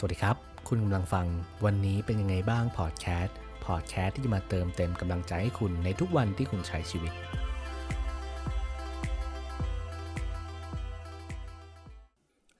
สวัสดีครับ คุณกำลังฟังวันนี้เป็นยังไงบ้างพอดแคสต์พอดแคสต์ที่จะมาเติมเต็มกำลังใจให้คุณในทุกวันที่คุณใช้ชีวิต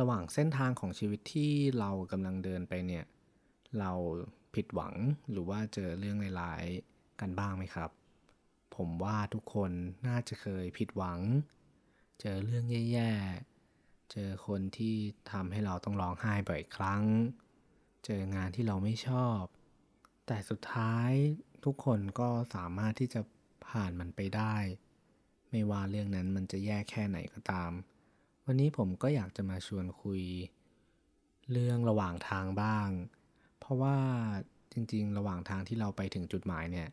ระหว่างเส้นทางของชีวิตที่เรากำลังเดินไปเนี่ย เราผิดหวังหรือว่าเจอเรื่องร้ายๆกันบ้างไหมครับ ผมว่าทุกคนน่าจะเคยผิดหวัง เจอเรื่องแย่ๆ เจอคนที่ทำให้เราต้องร้องไห้บ่อยครั้ง เจองานที่เราไม่ชอบ แต่สุดท้ายทุกคนก็สามารถที่จะผ่านมันไปได้ ไม่ว่าเรื่องนั้นมันจะแย่แค่ไหนก็ตาม วันนี้ผมก็อยากจะมาชวนคุย เรื่องระหว่างทางบ้าง เพราะว่าจริง ๆ ระหว่างทางที่เราไปถึงจุดหมายเนี่ย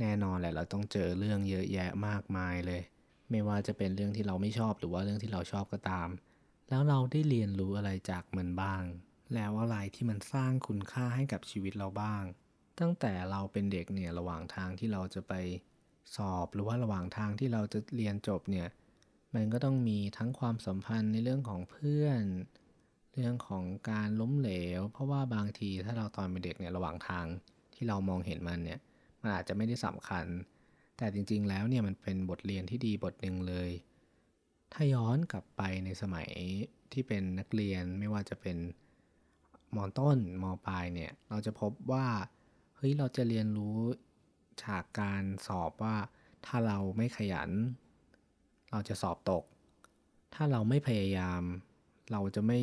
แน่นอนแหละเราต้องเจอเรื่องเยอะแยะมากมายเลย ไม่ว่าจะเป็นเรื่องที่เราไม่ชอบหรือว่าเรื่องที่เราชอบก็ตาม แล้วเราได้เรียนรู้อะไรจากมันบ้าง แล้วอะไรที่มันสร้างคุณค่าให้กับชีวิตเราบ้าง ตั้งแต่เราเป็นเด็กเนี่ยระหว่างทางที่เราจะไปสอบหรือว่าระหว่างทางที่เราจะเรียนจบเนี่ยมันก็ต้องมีทั้งความสัมพันธ์ในเรื่องของเพื่อน เรื่องของการล้มเหลว เพราะว่าบางทีถ้าเราตอนเป็นเด็กเนี่ยระหว่างทางที่เรามองเห็นมันเนี่ยมันอาจจะไม่ได้สำคัญ แต่จริงๆแล้วเนี่ยมันเป็นบทเรียนที่ดีบทหนึ่งเลย ถ้าย้อนกลับไปในสมัยที่เป็นนักเรียนไม่ว่าจะเป็นมอต้นมปลายเนี่ยเราจะพบว่าเฮ้ยเราจะเรียนรู้จากการสอบว่า ถ้าเราไม่ขยัน เราจะสอบตก ถ้าเราไม่พยายาม เราจะไม่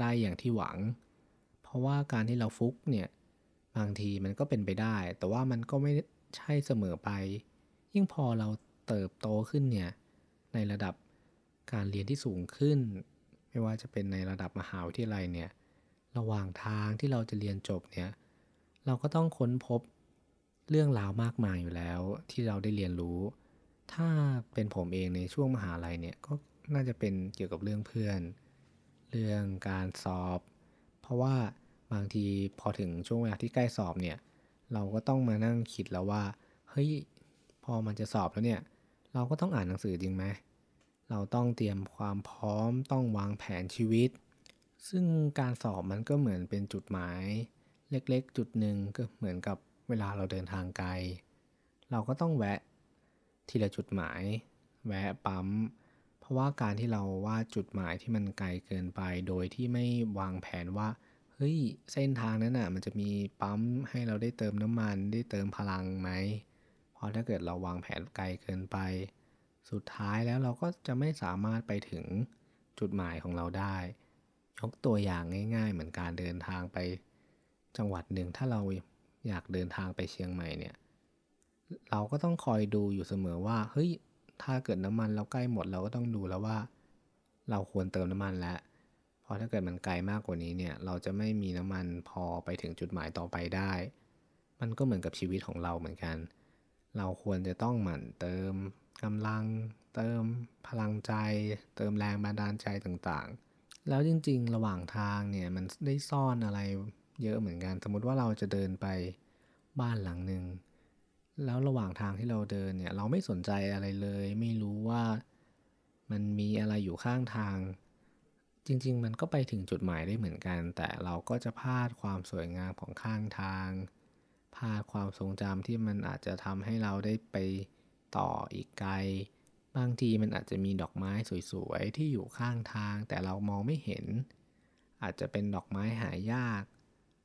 ได้อย่างที่หวัง เพราะว่าการที่เราฟุกเนี่ยบางทีมันก็เป็นไปได้ แต่ว่ามันก็ไม่ใช่เสมอไป ยิ่งพอเราเติบโตขึ้นเนี่ยในระดับ การเรียนที่สูงขึ้น ไม่ว่าจะเป็นในระดับมหาวิทยาลัยเนี่ยระหว่างทางที่เราจะเรียนจบเนี่ยเราก็ต้องค้นพบเรื่องราวมากมายอยู่แล้วที่เราได้เรียนรู้ ถ้าเป็นผมเองในช่วงมหาลัยเนี่ยก็น่าจะเป็นเกี่ยวกับเรื่องเพื่อน เรื่องการสอบ เพราะว่าบางทีพอถึงช่วงเวลาที่ใกล้สอบเนี่ยเราก็ต้องมานั่งคิดแล้วว่าเฮ้ยพอมันจะสอบแล้วเนี่ย เราก็ต้องอ่านหนังสือจริงไหม เราต้องเตรียมความพร้อมต้องวางแผนชีวิต ซึ่งการสอบมันก็เหมือนเป็นจุดหมาย เล็กๆ จุดหนึ่งก็เหมือนกับเวลาเราเดินทางไกล เราก็ต้องแวะทีละจุดหมาย แวะปั๊ม เพราะว่าการที่เราวาดจุดหมายที่มันไกลเกินไปโดยที่ไม่วางแผนว่าเฮ้ยเส้นทางนั้นน่ะมันจะมีปั๊มให้เราได้เติมน้ำมันได้เติมพลังไหมเพราะถ้าเกิดเราวางแผนไกลเกินไป สุดท้ายแล้วเราก็จะไม่สามารถไปถึงจุดหมายของเราได้ ยกตัวอย่างง่าย ๆ เหมือนการเดินทางไป จังหวัดหนึ่งถ้าเราอยากเดินทางไปเชียงใหม่เนี่ย เราก็ต้องคอยดูอยู่เสมอว่า เฮ้ย ถ้าเกิดน้ำมันเราใกล้หมดเราก็ต้องดูแล้วว่า เราควรเติมน้ำมันแล้ว เพราะถ้าเกิดมันไกลมากกว่านี้เนี่ย เราจะไม่มีน้ำมันพอไปถึงจุดหมายต่อไปได้ มันก็เหมือนกับชีวิตของเราเหมือนกัน เราควรจะต้องหมั่นเติม กำลังเติมพลังใจ เติมแรงบันดาลใจต่างๆ แล้วจริงๆ ระหว่างทางเนี่ยมันได้ซ่อนอะไรเยอะเหมือนกัน สมมติว่าเราจะเดินไปบ้านหลังหนึ่งแล้วระหว่างทางที่เราเดินเนี่ยเราไม่สนใจอะไรเลย ไม่รู้ว่ามันมีอะไรอยู่ข้างทาง จริง ๆ มันก็ไปถึงจุดหมายได้เหมือนกัน แต่เราก็จะพลาดความสวยงามของข้างทางพลาดความทรงจำที่มันอาจจะทำให้เราได้ไป ต่ออีกไกล บางทีมันอาจจะมีดอกไม้สวยๆ ที่อยู่ข้างทางแต่เรามองไม่เห็น อาจจะเป็นดอกไม้หายาก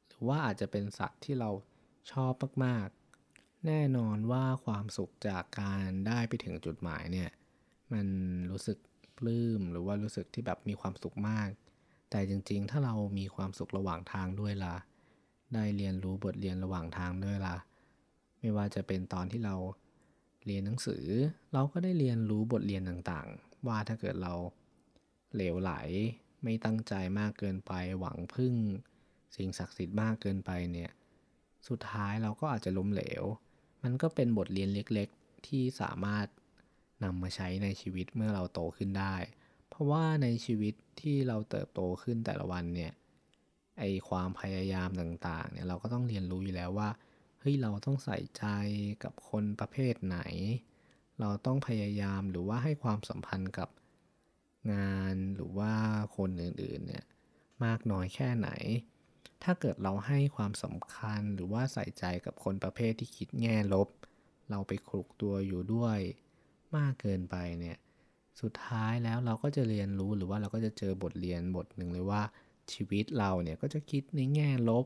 หรือว่าอาจจะเป็นสัตว์ที่เราชอบมากๆ แน่นอนว่าความสุขจากการได้ไปถึงจุดหมายเนี่ย มันรู้สึกปลื้มหรือว่ารู้สึกที่แบบมีความสุขมาก แต่จริงๆ ถ้าเรามีความสุขระหว่างทางด้วยล่ะ ได้เรียนรู้บทเรียนระหว่างทางด้วยล่ะ ไม่ว่าจะเป็นตอนที่เรา เรียนหนังสือ เราก็ได้เรียนรู้บทเรียนต่างๆ ว่าถ้าเกิดเราเหลวไหล ไม่ตั้งใจมากเกินไป หวังพึ่ง สิ่งศักดิ์สิทธิ์มากเกินไปเนี่ย สุดท้ายเราก็อาจจะล้มเหลว มันก็เป็นบทเรียนเล็กๆ ที่สามารถนำมาใช้ในชีวิตเมื่อเราโตขึ้นได้ เพราะว่าในชีวิตที่เราเติบโตขึ้นแต่ละวันเนี่ย ไอความพยายามต่างๆ เนี่ยเราก็ต้องเรียนรู้อยู่แล้วว่า ฮ้ยเราต้องใส่ใจกับคนประเภทไหน เราต้องพยายามหรือว่าให้ความสัมพันธ์กับงานหรือว่าคนอื่นๆเนี่ยมากน้อยแค่ไหน ถ้าเกิดเราให้ความสำคัญหรือว่าใส่ใจกับคนประเภทที่คิดแง่ลบ เราไปคลุกตัวอยู่ด้วยมากเกินไปเนี่ยสุดท้ายแล้วเราก็จะเรียนรู้หรือว่าเราก็จะเจอบทเรียนบทหนึ่งเลยว่าชีวิตเราเนี่ยก็จะคิดในแง่ลบ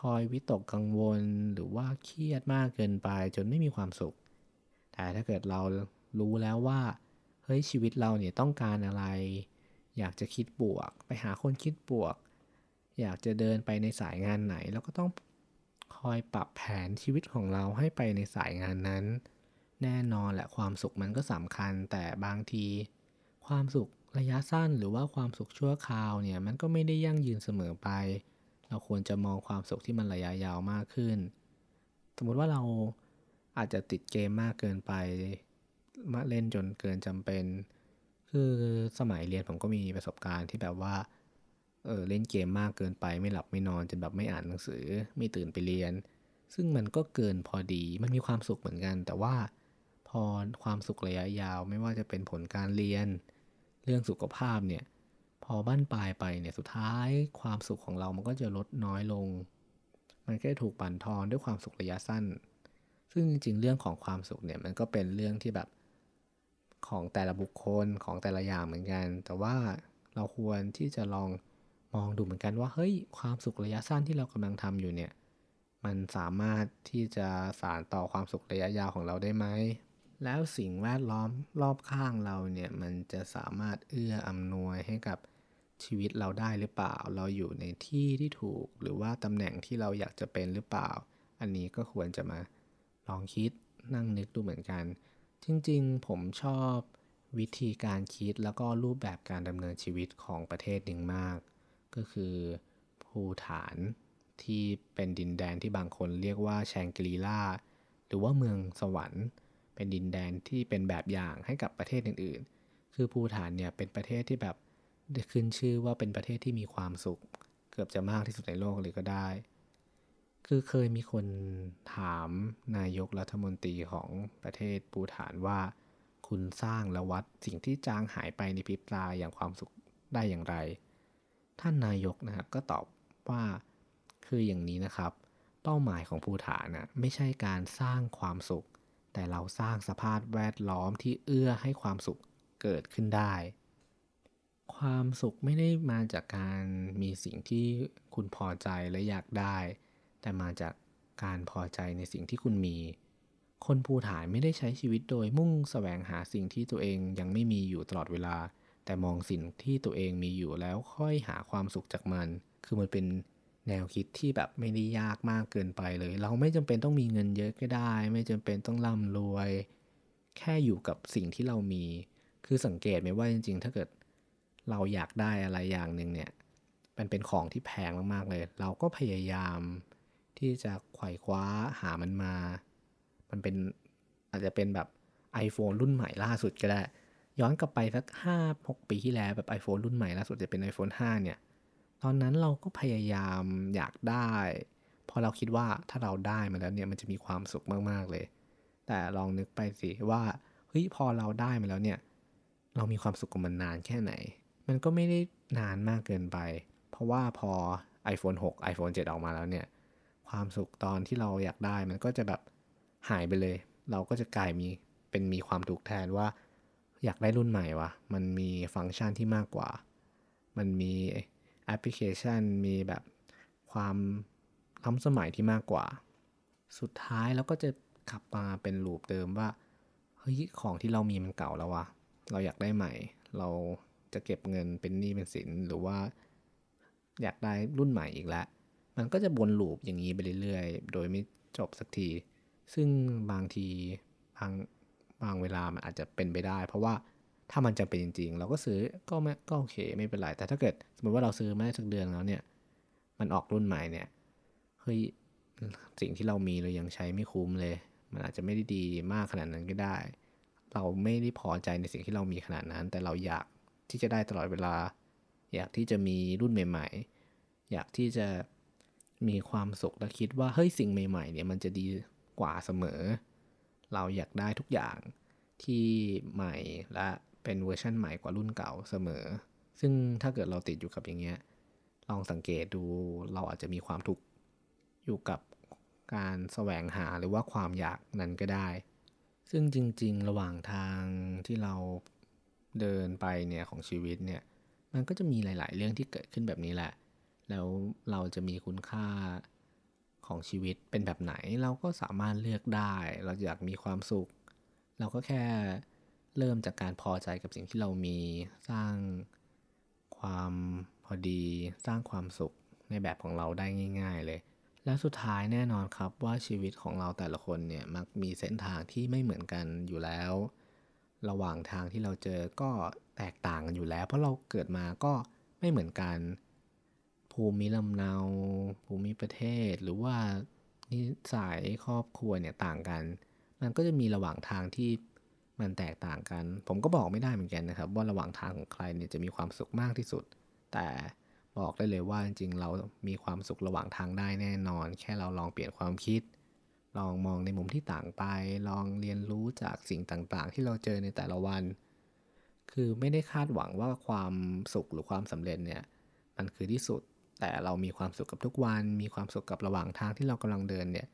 คอยวิตกกังวลหรือว่าเครียดมากเกินไปจนไม่มีความสุข แต่ถ้าเกิดเรารู้แล้วว่า เฮ้ยชีวิตเราเนี่ยต้องการอะไร อยากจะคิดบวก ไปหาคนคิดบวก อยากจะเดินไปในสายงานไหน เราก็ต้องคอยปรับแผนชีวิตของเราให้ไปในสายงานนั้น แน่นอนแหละความสุขมันก็สำคัญแต่บางที ความสุขระยะสั้นหรือว่าความสุขชั่วคราวเนี่ยมันก็ไม่ได้ยั่งยืนเสมอไป เราควรจะมองความสุขที่มันระยะยาวมากขึ้น สมมติว่าเราอาจจะติดเกมมากเกินไป มาเล่นจนเกินจำเป็น คือสมัยเรียนผมก็มีประสบการณ์ที่แบบว่าเออเล่นเกมมากเกินไปไม่หลับไม่นอนจนแบบไม่อ่านหนังสือไม่ตื่นไปเรียน ซึ่งมันก็เกินพอดีมันมีความสุขเหมือนกัน แต่ว่าพอความสุขระยะยาวไม่ว่าจะเป็นผลการเรียน เรื่องสุขภาพเนี่ย พอบ้านปลายไปเนี่ยสุดท้ายความสุขของเรามันก็จะลดน้อยลง มันก็ถูกปั่นทอนด้วยความสุขระยะสั้น ซึ่งจริงๆเรื่องของความสุขเนี่ยมันก็เป็นเรื่องที่แบบของแต่ละบุคคลของแต่ละอย่างเหมือนกัน แต่ว่าเราควรที่จะลองมองดูเหมือนกันว่าเฮ้ยความสุขระยะสั้นที่เรากำลังทำอยู่เนี่ยมันสามารถที่จะสานต่อความสุขระยะยาวของเราได้ไหม แล้วสิ่งแวดล้อมรอบข้างเราเนี่ยมันจะสามารถเอื้ออำนวยให้กับ ชีวิตเราได้หรือเปล่า เราอยู่ในที่ที่ถูก หรือว่าตำแหน่งที่เราอยากจะเป็นหรือเปล่า อันนี้ก็ควรจะมาลองคิดนั่งนึกดูเหมือนกัน จริงๆ ผมชอบวิธีการคิดแล้วก็รูปแบบการดำเนินชีวิตของประเทศหนึ่งมาก ก็คือภูฐานที่เป็นดินแดนที่บางคนเรียกว่าแชงกรีลาหรือว่าเมืองสวรรค์ เป็นดินแดนที่เป็นแบบอย่างให้กับประเทศอื่นๆ คือภูฐานเนี่ยเป็นประเทศที่แบบ ขึ้นชื่อว่าเป็นประเทศที่มีความสุข เกือบจะมากที่สุดในโลกเลยก็ได้ คือเคยมีคนถามนายกรัฐมนตรีของประเทศปูฐานว่า คุณสร้างและวัดสิ่งที่จางหายไปในพริบตาอย่างความสุขได้อย่างไร ท่านนายกนะครับก็ตอบว่าคืออย่างนี้นะครับ เป้าหมายของภูฐานนะไม่ใช่การสร้างความสุข แต่เราสร้างสภาพแวดล้อมที่เอื้อให้ความสุขเกิดขึ้นได้ ความสุขไม่ได้มาจากการมีสิ่งที่คุณพอใจและอยากได้ แต่มาจากการพอใจในสิ่งที่คุณมี คนภูฐานไม่ได้ใช้ชีวิตโดยมุ่งแสวงหาสิ่งที่ตัวเองยังไม่มีอยู่ตลอดเวลา แต่มองสิ่งที่ตัวเองมีอยู่แล้วค่อยหาความสุขจากมัน คือมันเป็นแนวคิดที่แบบไม่ได้ยากมากเกินไปเลย เราไม่จำเป็นต้องมีเงินเยอะก็ได้ ไม่จำเป็นต้องร่ำรวย แค่อยู่กับสิ่งที่เรามี คือสังเกตไหมว่าจริง ๆ ถ้าเกิด เราอยากได้อะไรอย่างหนึ่งเนี่ยมันเป็นของที่แพงมากๆเลย เราก็พยายามที่จะไขว่คว้าหามันมา มันเป็นอาจจะเป็นแบบ iPhone รุ่นใหม่ล่าสุดก็ได้ ย้อนกลับไปสักห้าหกปีที่แล้วแบบ iPhone รุ่นใหม่ล่าสุดจะเป็น iPhone 5 เนี่ย ตอนนั้นเราก็พยายามอยากได้ พอเราคิดว่าถ้าเราได้มาแล้วเนี่ยมันจะมีความสุขมากๆเลย แต่ลองนึกไปสิว่าเฮ้ยพอเราได้มาแล้วเนี่ย เรามีความสุขกับมันนานแค่ไหน มันก็ไม่ได้นานมากเกินไป เพราะว่าพอ iPhone 6 iPhone 7 ออกมาแล้วเนี่ย ความสุขตอนที่เราอยากได้มันก็จะแบบหายไปเลย เราก็จะกลายมีเป็นมีความถูกแทนว่า อยากได้รุ่นใหม่วะมันมีฟังก์ชันที่มากกว่า มันมีแอปพลิเคชันมีแบบความล้ำสมัยที่มากกว่า สุดท้ายเราก็จะกลับมาเป็นลูปเดิมว่าเฮ้ยของที่เรามีมันเก่าแล้ววะเราอยากได้ใหม่ เรา จะเก็บเงินเป็นหนี้เป็นสินหรือว่า อยากได้รุ่นใหม่อีกแล้วมันก็จะวนลูปอย่างนี้ไปเรื่อยๆ โดยไม่จบสักที ซึ่งบางทีบางบางเวลามันอาจจะเป็นไปได้ เพราะว่าถ้ามันจะเป็นจริง ๆ เราก็ซื้อก็ไม่ก็โอเคไม่เป็นไร แต่ถ้าเกิดสมมติว่าเราซื้อมาได้สักเดือนแล้วเนี่ย มันออกรุ่นใหม่เนี่ยเฮ้ยสิ่งที่เรามีเรายังใช้ไม่คุ้มเลย มันอาจจะไม่ได้ดีมากขนาดนั้นก็ได้ เราไม่ได้พอใจในสิ่งที่เรามีขนาดนั้น แต่เราอยาก ที่จะได้ตลอดเวลา อยากที่จะมีรุ่นใหม่ ๆ อยากที่จะมีความสุขและคิดว่าเฮ้ยสิ่งใหม่ ๆ เนี่ยมันจะดีกว่าเสมอ เราอยากได้ทุกอย่างที่ใหม่และเป็นเวอร์ชันใหม่กว่ารุ่นเก่าเสมอ ซึ่งถ้าเกิดเราติดอยู่กับอย่างเงี้ยลองสังเกตดูเราอาจจะมีความทุกข์อยู่กับการแสวงหาหรือว่าความอยากนั้นก็ได้ ซึ่งจริง ๆ ระหว่างทางที่เรา เดินไปเนี่ยของชีวิตเนี่ยมันก็จะมีหลาย ๆ เรื่องที่เกิดขึ้นแบบนี้แหละ แล้วเราจะมีคุณค่าของชีวิตเป็นแบบไหนเราก็สามารถเลือกได้ เราอยากมีความสุข เราก็แค่เริ่มจากการพอใจกับสิ่งที่เรามีสร้างความพอดีสร้างความสุขในแบบของเราได้ง่าย ๆ เลย และสุดท้ายแน่นอนครับว่าชีวิตของเราแต่ละคนเนี่ยมักมีเส้นทางที่ไม่เหมือนกันอยู่แล้ว ระหว่างทางที่เราเจอก็แตกต่างกันอยู่แล้ว เพราะเราเกิดมาก็ไม่เหมือนกัน ภูมิลำเนา ภูมิประเทศ หรือว่านิสัยครอบครัวเนี่ยต่างกัน มันก็จะมีระหว่างทางที่มันแตกต่างกัน ผมก็บอกไม่ได้เหมือนกันนะครับ ว่าระหว่างทางของใครเนี่ยจะมีความสุขมากที่สุด แต่บอกได้เลยว่าจริงๆเรามีความสุขระหว่างทางได้แน่นอน แค่เราลองเปลี่ยนความคิด ลองมองในมุมที่ต่างไป ลองเรียนรู้จากสิ่งต่างๆ ที่เราเจอในแต่ละวัน คือไม่ได้คาดหวังว่าความสุขหรือความสำเร็จเนี่ย มันคือที่สุด แต่เรามีความสุขกับทุกวัน มีความสุขกับระหว่างทางที่เรากำลังเดินเนี่ย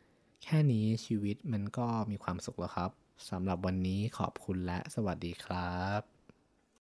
แค่นี้ชีวิตมันก็มีความสุขแล้วครับสำหรับวันนี้ขอบคุณและสวัสดีครับ